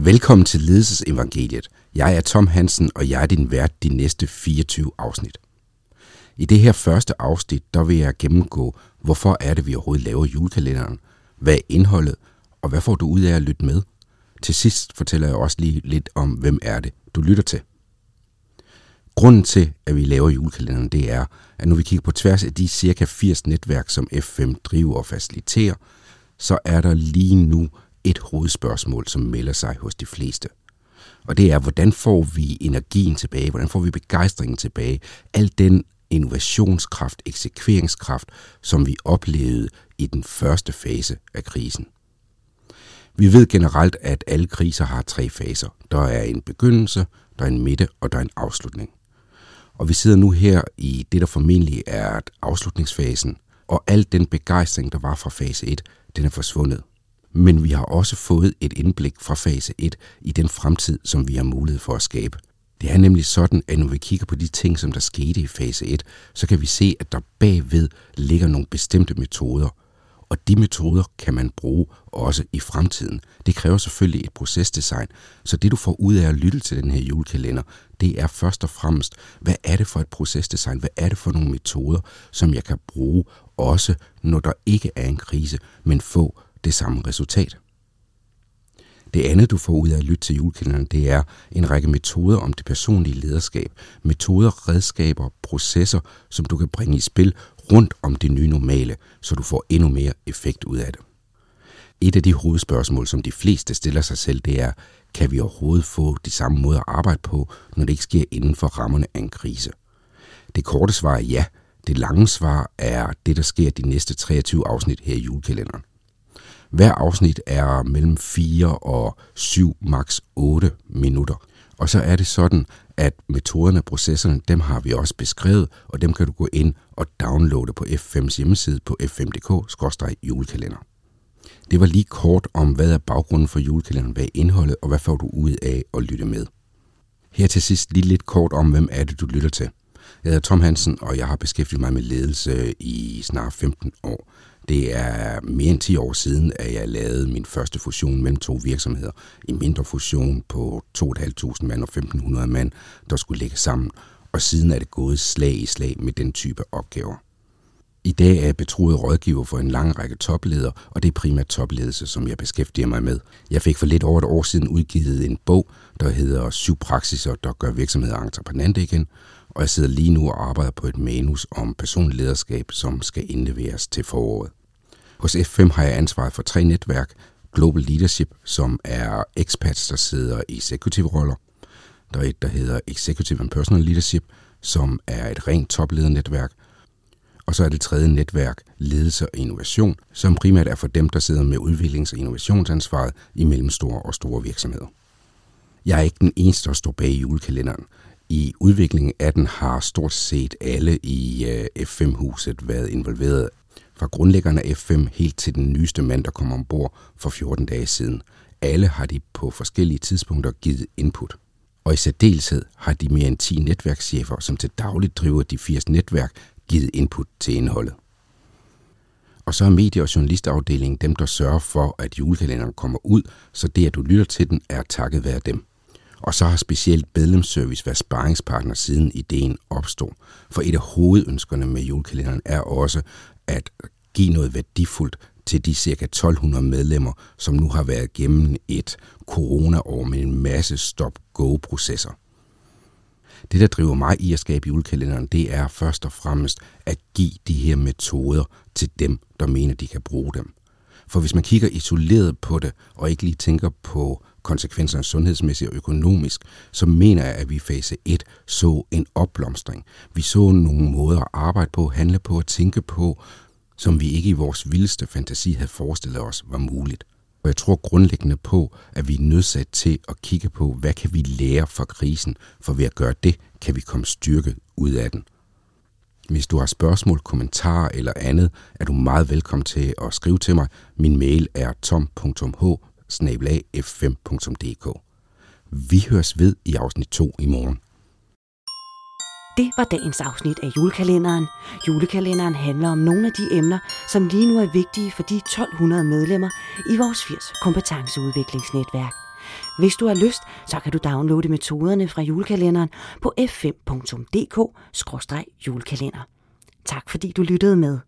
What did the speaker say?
Velkommen til Ledelsesevangeliet. Jeg er Tom Hansen, og jeg er din vært de næste 24 afsnit. I det her første afsnit, der vil jeg gennemgå, hvorfor er det, vi overhovedet laver julekalenderen, hvad er indholdet, og hvad får du ud af at lytte med. Til sidst fortæller jeg også lige lidt om, hvem er det, du lytter til. Grunden til, at vi laver julekalenderen, det er, at når vi kigger på tværs af de cirka 80 netværk, som F5 driver og faciliterer, så er der lige nu et hovedspørgsmål, som melder sig hos de fleste. Og det er, hvordan får vi energien tilbage? Hvordan får vi begejstringen tilbage? Al den innovationskraft, eksekveringskraft, som vi oplevede i den første fase af krisen. Vi ved generelt, at alle kriser har tre faser. Der er en begyndelse, der er en midte og der er en afslutning. Og vi sidder nu her i det, der formentlig er afslutningsfasen, og al den begejstring, der var fra fase 1, den er forsvundet. Men vi har også fået et indblik fra fase 1 i den fremtid, som vi har mulighed for at skabe. Det er nemlig sådan, at når vi kigger på de ting, som der skete i fase 1, så kan vi se, at der bagved ligger nogle bestemte metoder. Og de metoder kan man bruge også i fremtiden. Det kræver selvfølgelig et procesdesign, så det du får ud af at lytte til den her julekalender, det er først og fremmest, hvad er det for et procesdesign? Hvad er det for nogle metoder, som jeg kan bruge også, når der ikke er en krise, men få det samme resultat. Det andet, du får ud af at lytte til julekalenderen, det er en række metoder om det personlige lederskab. Metoder, redskaber, processer, som du kan bringe i spil rundt om det nye normale, så du får endnu mere effekt ud af det. Et af de hovedspørgsmål, som de fleste stiller sig selv, det er, kan vi overhovedet få de samme måder at arbejde på, når det ikke sker inden for rammerne af en krise? Det korte svar er ja. Det lange svar er det, der sker de næste 23 afsnit her i julekalenderen. Hver afsnit er mellem 4 og 7, maks 8 minutter. Og så er det sådan, at metoderne og processerne, dem har vi også beskrevet, og dem kan du gå ind og downloade på F5's hjemmeside på f5.dk-julekalender. Det var lige kort om, hvad er baggrunden for julekalenderen, hvad er indholdet, og hvad får du ud af at lytte med. Her til sidst lige lidt kort om, hvem er det, du lytter til. Jeg hedder Tom Hansen, og jeg har beskæftiget mig med ledelse i snart 15 år. Det er mere end 10 år siden, at jeg lavede min første fusion mellem to virksomheder. En mindre fusion på 2.500 mand og 1.500 mand, der skulle lægge sammen. Og siden er det gået slag i slag med den type opgaver. I dag er jeg betroet rådgiver for en lang række topledere, og det er primært topledelse, som jeg beskæftiger mig med. Jeg fik for lidt over et år siden udgivet en bog, der hedder Syv praksiser, der gør virksomheder entreprenante igen, og jeg sidder lige nu og arbejder på et manus om personlig lederskab, som skal indleveres til foråret. Hos F5 har jeg ansvaret for tre netværk. Global Leadership, som er expats, der sidder i executive roller. Der er et, der hedder Executive and Personal Leadership, som er et rent topledernetværk. Og så er det tredje netværk, ledelse og innovation, som primært er for dem, der sidder med udviklings- og innovationsansvaret i mellemstore og store virksomheder. Jeg er ikke den eneste, der står bag julekalenderen. I udviklingen af den har stort set alle i øh, F5-huset været involveret fra grundlæggerne af F5 helt til den nyeste mand, der kom ombord for 14 dage siden. Alle har de på forskellige tidspunkter givet input. Og i særdeleshed har de mere end 10 netværkschefer, som til dagligt driver de 80 netværk, givet input til indholdet. Og så er medie- og journalistafdelingen dem, der sørger for, at julekalenderen kommer ud, så det, at du lytter til den, er takket være dem. Og så har specielt medlemsservice været sparringspartner siden ideen opstod. For et af hovedønskerne med julekalenderen er også at give noget værdifuldt til de ca. 1200 medlemmer, som nu har været gennem et coronaår med en masse stop-go-processer. Det, der driver mig i at skabe julekalenderen, det er først og fremmest at give de her metoder til dem, der mener, de kan bruge dem. For hvis man kigger isoleret på det, og ikke lige tænker på konsekvenserne sundhedsmæssigt og økonomisk, så mener jeg, at vi i fase 1 så en opblomstring. Vi så nogle måder at arbejde på, handle på og tænke på, som vi ikke i vores vildeste fantasi havde forestillet os var muligt. Og jeg tror grundlæggende på, at vi er nødsat til at kigge på, hvad kan vi lære fra krisen, for ved at gøre det, kan vi komme styrket ud af den. Hvis du har spørgsmål, kommentarer eller andet, er du meget velkommen til at skrive til mig. Min mail er tom.h f5.dk. Vi høres ved i afsnit 2 i morgen. Det var dagens afsnit af julekalenderen. Julekalenderen handler om nogle af de emner, som lige nu er vigtige for de 1200 medlemmer i vores 80 kompetenceudviklingsnetværk. Hvis du har lyst, så kan du downloade metoderne fra julekalenderen på f5.dk-julekalender. Tak fordi du lyttede med.